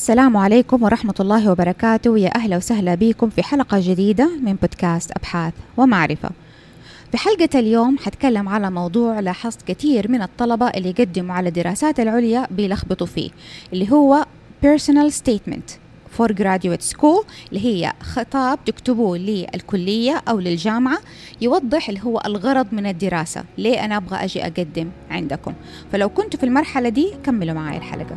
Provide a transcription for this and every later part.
السلام عليكم ورحمة الله وبركاته. يا أهلا وسهلا بكم في حلقة جديدة من بودكاست أبحاث ومعرفة. في حلقة اليوم حتكلم على موضوع لاحظت كثير من الطلبة اللي يقدموا على الدراسات العليا بيلخبطوا فيه اللي هو personal statement for graduate school اللي هي خطاب تكتبوه للكلية أو للجامعة يوضح اللي هو الغرض من الدراسة. ليه أنا أبغى أجي أقدم عندكم؟ فلو كنتوا في المرحلة دي كملوا معي الحلقة.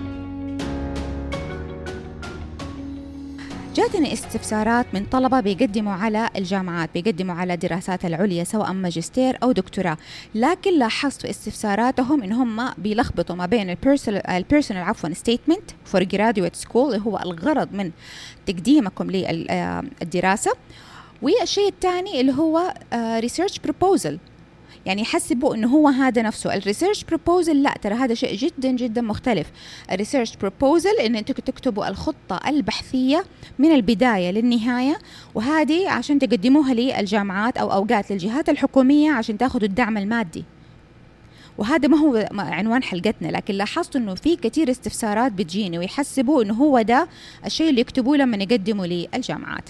جاتني استفسارات من طلبة بيقدموا على الجامعات بيقدموا على دراسات العليا سواء ماجستير أو دكتوراه. لكن لاحظت في استفساراتهم إن هم بيلخبطوا ما بين ال personal عفوا statement for graduate school اللي هو الغرض من تقديمكم للدراسة والشيء الثاني اللي هو research uh, proposal يعني يحسبوا إنه هو هذا نفسه. ال research proposal لا ترى هذا شيء جدا جدا مختلف. ال research proposal إن أنتم تكتبوا الخطة البحثية من البداية للنهاية وهذه عشان تقدموها للجامعات أو أوقات للجهات الحكومية عشان تاخذوا الدعم المادي. وهذا ما هو عنوان حلقتنا لكن لاحظت إنه في كثير استفسارات بتجيني ويحسبوا إنه هو ده الشيء اللي يكتبوه لما يقدموا للجامعات.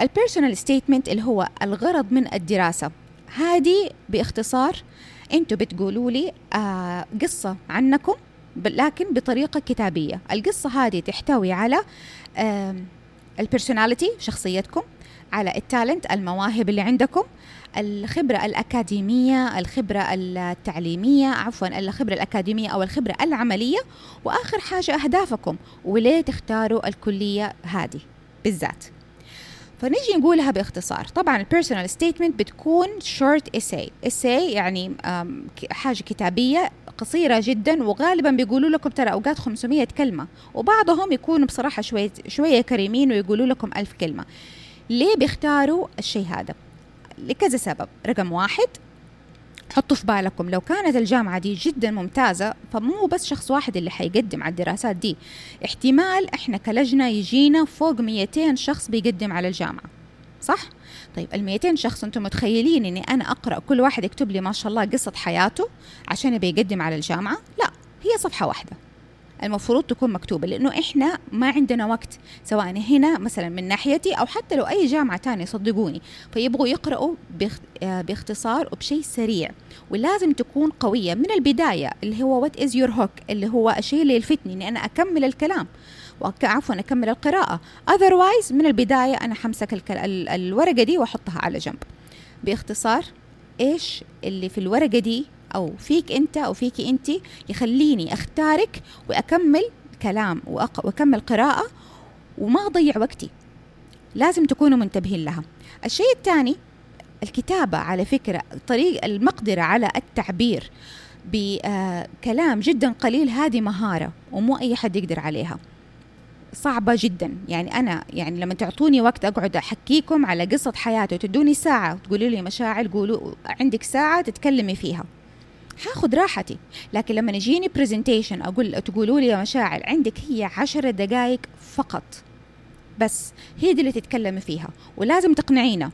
ال personal statement اللي هو الغرض من الدراسة. هذه باختصار. أنتوا بتقولوا لي آه قصة عنكم لكن بطريقة كتابية. القصة هذه تحتوي على آه ال personality شخصيتكم على ال talent المواهب اللي عندكم الخبرة الأكاديمية الخبرة التعليمية عفوا الخبرة الأكاديمية أو الخبرة العملية وآخر حاجة أهدافكم وليه تختاروا الكلية هذه بالذات. فنيجي نقولها باختصار. طبعا ال personal statement بتكون short essay essay يعني حاجة كتابية قصيرة جدا وغالبا بيقولوا لكم ترى أوقات 500 كلمة. وبعضهم يكونوا بصراحة شوية شوية كريمين ويقولوا لكم ألف كلمة. ليه بيختاروا الشيء هذا؟ لكذا سبب. رقم واحد حطوا في بالكم لو كانت الجامعة دي جدا ممتازة فمو بس شخص واحد اللي حيقدم على الدراسات دي احتمال إحنا كلجنة يجينا فوق 200 شخص بيقدم على الجامعة صح؟ طيب ال 200 شخص أنتم متخيلين إني أنا أقرأ كل واحد يكتب لي ما شاء الله قصة حياته عشان يبي يقدم على الجامعة؟ لا هي صفحة واحدة المفروض تكون مكتوبة لأنه إحنا ما عندنا وقت سواء هنا مثلا من ناحيتي أو حتى لو أي جامعة تانية صدقوني فيبغوا يقرأوا باختصار وبشيء سريع ولازم تكون قوية من البداية اللي هو what is your hook اللي هو الشيء اللي يلفتني إني أنا أكمل الكلام عفوا أكمل القراءة. Otherwise من البداية أنا حمسك الورقة دي وأحطها على جنب. باختصار إيش اللي في الورقة دي أو فيك أنت أو فيك أنت يخليني أختارك وأكمل كلام وأكمل قراءة وما أضيع وقتي. لازم تكونوا منتبهين لها. الشيء الثاني الكتابة على فكرة طريق المقدرة على التعبير بكلام جدا قليل هذه مهارة ومو أي حد يقدر عليها. صعبة جدا. يعني أنا يعني لما تعطوني وقت أقعد أحكيكم على قصة حياتي وتدوني ساعة وتقولوا لي مشاعر قولوا عندك ساعة تتكلمي فيها. حاخذ راحتي. لكن لما يجيني برزنتيشن أقول تقولوا لي يا مشاعل عندك هي عشر دقائق فقط. بس هي دي اللي تتكلمي فيها ولازم تقنعينا.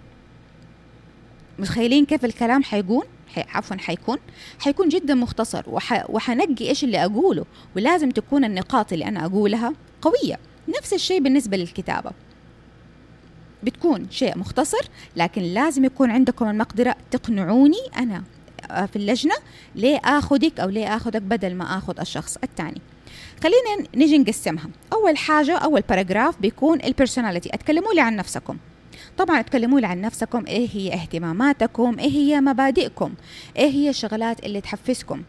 متخيلين كيف الكلام حيكون حي... عفوا حيكون. حيكون جدا مختصر وح... وحنقي إيش اللي أقوله. ولازم تكون النقاط اللي أنا أقولها قوية. نفس الشيء بالنسبة للكتابة. بتكون شيء مختصر لكن لازم يكون عندكم المقدرة تقنعوني أنا. في اللجنة ليه آخذك أو ليه آخذك بدل ما آخذ الشخص الثاني. خلينا نيجي نقسمها. أول حاجة أول paragraph بيكون ال personality أتكلموا لي عن نفسكم. طبعا تكلموا لي عن نفسكم. إيه هي اهتماماتكم؟ إيه هي مبادئكم؟ إيه هي الشغلات اللي تحفزكم؟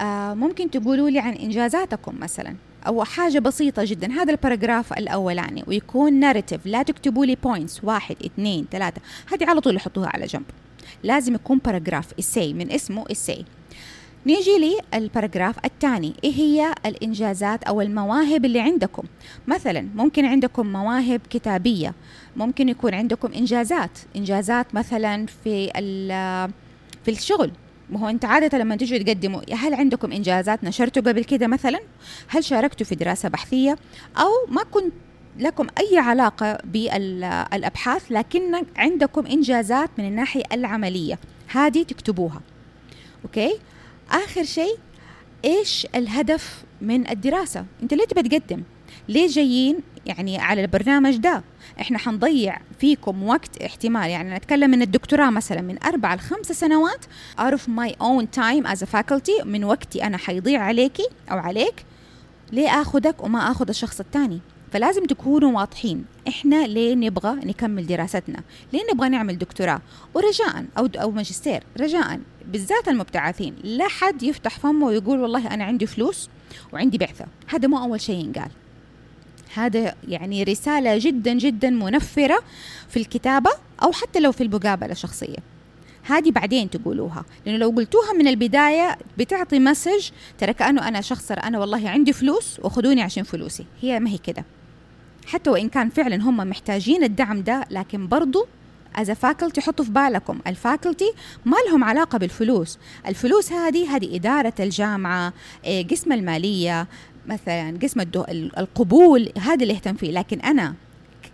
آه ممكن تقولوا لي عن إنجازاتكم مثلا أو حاجة بسيطة جدا. هذا ال paragraph الأولاني ويكون narrative لا تكتبوا لي points واحد اثنين ثلاثة. هذه على طول حطوها على جنب. لازم يكون paragraph essay من اسمه essay نيجي لي ال paragraph الثاني إيه هي الإنجازات أو المواهب اللي عندكم؟ مثلا ممكن عندكم مواهب كتابية ممكن يكون عندكم إنجازات إنجازات مثلا في في الشغل. ما هو أنت عادة لما تيجوا تقدموا هل عندكم إنجازات نشرتوا قبل كده مثلا؟ هل شاركتوا في دراسة بحثية؟ أو ما كنت لكم أي علاقة بالأبحاث لكن عندكم إنجازات من الناحية العملية. هذه تكتبوها. أوكي؟ آخر شيء إيش الهدف من الدراسة؟ أنت ليه تبي تقدم؟ ليه جايين يعني على البرنامج ده؟ إحنا حنضيع فيكم وقت احتمال. يعني نتكلم من الدكتوراه مثلا من أربع لخمس سنوات out of my own time as a faculty من وقتي أنا حيضيع عليكي أو عليك ليه اخذك وما أخذ الشخص الثاني. فلازم تكونوا واضحين. إحنا ليه نبغى نكمل دراستنا؟ ليه نبغى نعمل دكتوراه؟ ورجاء أو أو ماجستير. رجاء. بالذات المبتعثين. لا حد يفتح فمه ويقول والله أنا عندي فلوس وعندي بعثة. هذا مو أول شيء ينقال. هذا يعني رسالة جدا جدا منفرة في الكتابة أو حتى لو في المقابلة الشخصية. هذه بعدين تقولوها. لأنه لو قلتوها من البداية بتعطي مسج ترى كأنه أنا شخص أنا والله عندي فلوس وخذوني عشان فلوسي. هي ما هي كده. حتى وإن كان فعلا هم محتاجين الدعم ده لكن برضو as faculty حطوا في بالكم. ال faculty ما لهم علاقة بالفلوس. الفلوس هذه هذه إدارة الجامعة إيه، قسم المالية مثلا قسم. القبول هذا اللي اهتم فيه. لكن أنا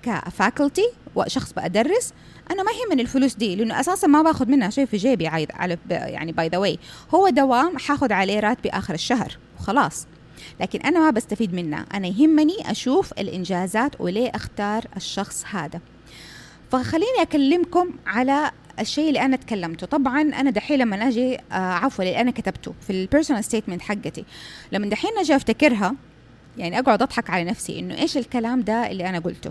ك faculty وشخص بدرس أنا ما يهمني الفلوس دي لأنه أساسا ما باخذ منها شيء في جيبي على يعني by the way هو دوام حاخذ عليه راتبي آخر الشهر وخلاص. لكن أنا ما بستفيد منها. أنا يهمني أشوف الإنجازات وليه أختار الشخص هذا. فخليني أكلمكم على الشيء اللي أنا تكلمته. طبعا أنا دحين لما أجي آه عفوا اللي أنا كتبته في ال personal statement حقتي. لما دحين أجي أفتكرها يعني أقعد أضحك على نفسي إنه إيش الكلام ده اللي أنا قلته.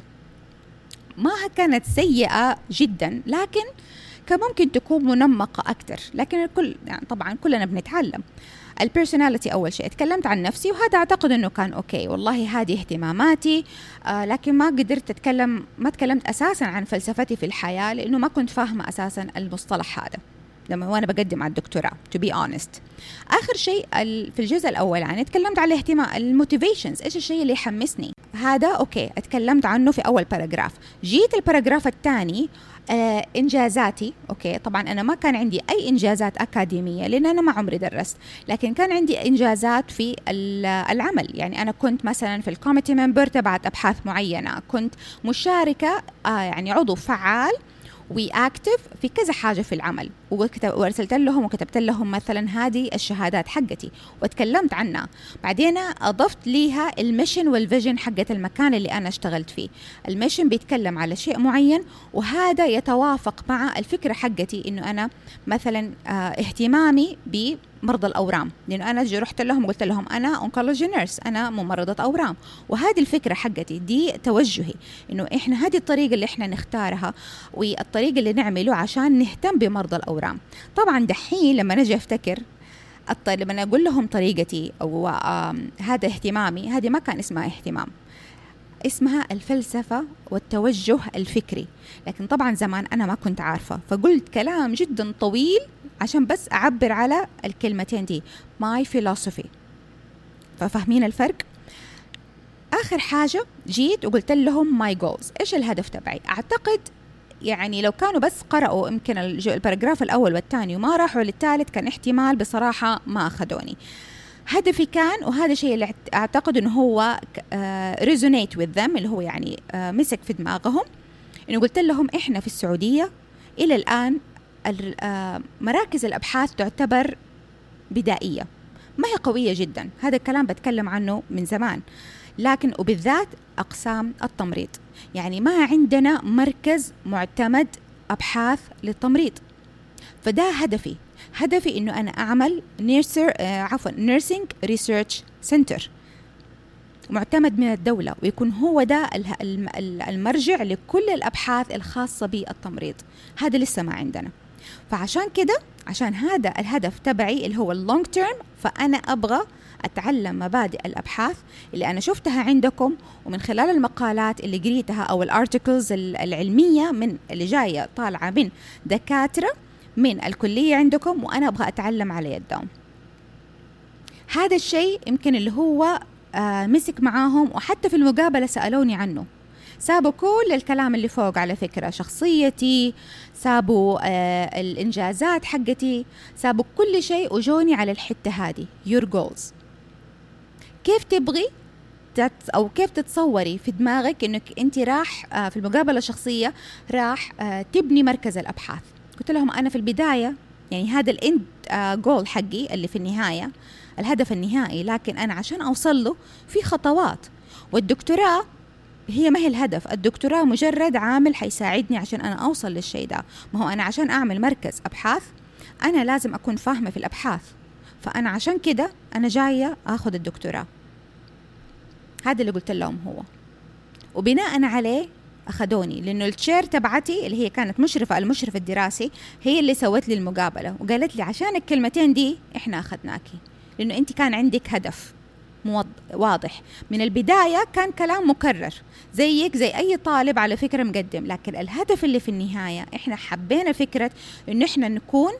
ما كانت سيئة جدا لكن ممكن تكون منمقة أكثر لكن الكل يعني طبعا كلنا بنتعلم. ال personality أول شيء. تكلمت عن نفسي وهذا أعتقد إنه كان okay. والله هذه اهتماماتي. آه لكن ما قدرت اتكلم ما تكلمت أساسا عن فلسفتي في الحياة لأنه ما كنت فاهمة أساسا المصطلح هذا. لما وأنا بقدم على الدكتوراه to be honest آخر شيء في الجزء الأول يعني تكلمت عن الاهتمام ال motivations إيش الشيء اللي يحمسني؟ هذا okay أتكلمت عنه في أول paragraph جيت ال paragraph الثاني آه إنجازاتي. okay طبعا أنا ما كان عندي أي إنجازات أكاديمية لأن أنا ما عمري درست. لكن كان عندي إنجازات في العمل. يعني أنا كنت مثلا في ال committee member تبعت أبحاث معينة. كنت مشاركة آه يعني عضو فعال و active في كذا حاجة في العمل. وارسلت لهم وكتبت لهم مثلا هذه الشهادات حقتي وتكلمت عنها. بعدين أضفت ليها ال mission وال vision حقت المكان اللي أنا اشتغلت فيه. ال mission بيتكلم على شيء معين وهذا يتوافق مع الفكرة حقتي إنه أنا مثلا آه اهتمامي مرضى الأورام. لأنه أنا رحت لهم وقلت لهم أنا oncology nurse أنا ممرضة أورام. وهذه الفكرة حقتي دي توجهي. إنه إحنا هذه الطريقة اللي إحنا نختارها والطريقة اللي نعمله عشان نهتم بمرضى الأورام. طبعا دحين لما نجي أفتكر لما أقول لهم طريقتي أو هذا اهتمامي هذه ما كان اسمها اهتمام. اسمها الفلسفة والتوجه الفكري. لكن طبعا زمان أنا ما كنت عارفة. فقلت كلام جدا طويل عشان بس أعبر على الكلمتين دي. My philosophy. ففاهمين الفرق؟ آخر حاجة جيت وقلت لهم my goals. إيش الهدف تبعي؟ أعتقد يعني لو كانوا بس قرأوا يمكن الباراجراف الأول والثاني وما راحوا للثالث كان احتمال بصراحة ما أخذوني. هدفي كان وهذا الشيء اللي أعتقد إنه هو ريزونيت وذ ذم اللي هو يعني آه، مسك في دماغهم. إنه قلت لهم إحنا في السعودية إلى الآن آه، مراكز الأبحاث تعتبر بدائية. ما هي قوية جدا. هذا الكلام بتكلم عنه من زمان. لكن وبالذات أقسام التمريض. يعني ما عندنا مركز معتمد أبحاث للتمريض. فده هدفي. هدفي إنه أنا أعمل nurser آه عفوا nursing research center معتمد من الدولة ويكون هو ده المرجع لكل الأبحاث الخاصة بالتمريض. هذا لسه ما عندنا. فعشان كده عشان هذا الهدف تبعي اللي هو ال long term فأنا أبغى أتعلم مبادئ الأبحاث اللي أنا شفتها عندكم ومن خلال المقالات اللي قريتها أو ال articles العلمية من اللي جاية طالعة من دكاترة من الكلية عندكم وأنا أبغى أتعلم على يدهم. هذا الشيء يمكن اللي هو آه مسك معاهم وحتى في المقابلة سألوني عنه. سابوا كل الكلام اللي فوق على فكرة شخصيتي سابوا آه الإنجازات حقتي سابوا كل شيء وجوني على الحتة هذه your goals. كيف تبغي أو كيف تتصوري في دماغك إنك أنت راح آه في المقابلة الشخصية راح آه تبني مركز الأبحاث. قلت لهم أنا في البداية يعني هذا الاند جول آه حقي اللي في النهاية الهدف النهائي لكن أنا عشان أوصل له في خطوات. والدكتوراه هي ما هي الهدف؟ الدكتوراه مجرد عامل حيساعدني عشان أنا أوصل للشيء ده. ما هو أنا عشان أعمل مركز أبحاث أنا لازم أكون فاهمة في الأبحاث. فأنا عشان كده أنا جاية أخذ الدكتوراه. هذا اللي قلت لهم هو. وبناء عليه أخذوني لأنه التشير تبعتي اللي هي كانت مشرفة المشرف الدراسي هي اللي سوت لي المقابلة وقالت لي عشان الكلمتين دي إحنا أخذناكي لأنه أنت كان عندك هدف واضح. من البداية كان كلام مكرر زيك زي أي طالب على فكرة مقدم لكن الهدف اللي في النهاية إحنا حبينا فكرة إنه إحنا نكون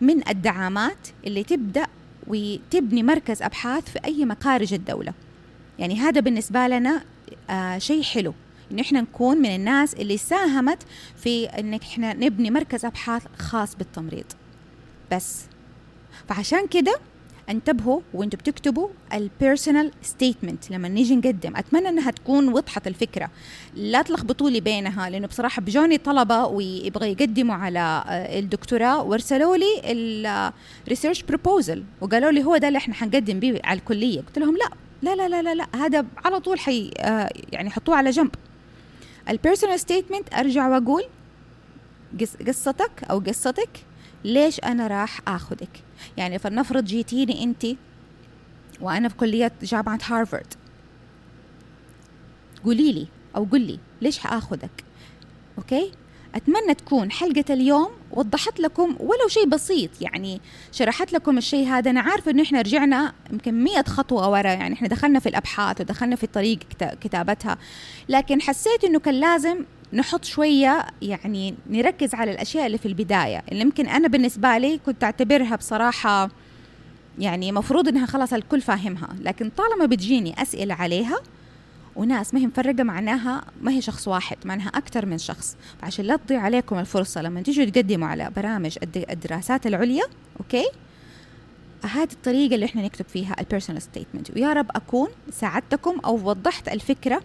من الدعامات اللي تبدأ وتبني مركز أبحاث في أي مخارج الدولة. يعني هذا بالنسبة لنا آه شيء حلو. إن إحنا نكون من الناس اللي ساهمت في إن إحنا نبني مركز أبحاث خاص بالتمريض. بس. فعشان كده انتبهوا وأنتم بتكتبوا ال personal statement لما نيجي نقدم. أتمنى إنها تكون وضحت الفكرة. لا تلخبطوا لي بينها لأنه بصراحة بجوني طلبة ويبغى يقدموا على آه، الدكتوراه وارسلوا لي ال research proposal وقالوا لي هو ده اللي إحنا حنقدم به على الكلية. قلت لهم لا. لا لا لا لا, لا هذا على طول حي آه، يعني حطوه على جنب. ال personal statement أرجع وأقول قصتك أو قصتك ليش أنا راح آخذك؟ يعني فلنفرض جيتيني أنت وأنا في كلية جامعة هارفارد. قولي لي أو قل لي ليش حاخذك أوكي؟ أتمنى تكون حلقة اليوم وضحت لكم ولو شيء بسيط يعني شرحت لكم الشيء هذا. أنا عارفة إنه إحنا رجعنا يمكن مية خطوة ورا يعني إحنا دخلنا في الأبحاث ودخلنا في طريق كتابتها. لكن حسيت إنه كان لازم نحط شوية يعني نركز على الأشياء اللي في البداية اللي يمكن أنا بالنسبة لي كنت أعتبرها بصراحة يعني مفروض إنها خلاص الكل فاهمها. لكن طالما بتجيني أسئلة عليها وناس ما هي مفرقة معناها ما هي شخص واحد معناها أكثر من شخص. عشان لا تضيع عليكم الفرصة لما تيجوا تقدموا على برامج الدراسات العليا أوكي؟ هذه الطريقة اللي إحنا نكتب فيها ال personal statement ويا رب أكون ساعدتكم أو وضحت الفكرة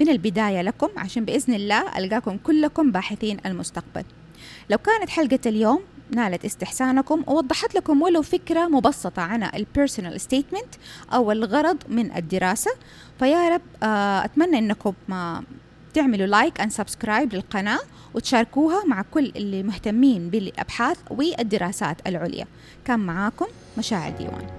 من البداية لكم عشان بإذن الله ألقاكم كلكم باحثين المستقبل. لو كانت حلقة اليوم نالت استحسانكم ووضحت لكم ولو فكرة مبسطة عن ال personal statement أو الغرض من الدراسة. فيا رب آه، أتمنى أنكم تعملوا like and subscribe للقناة وتشاركوها مع كل اللي مهتمين بالأبحاث والدراسات العليا. كان معاكم مشاعر ديوان.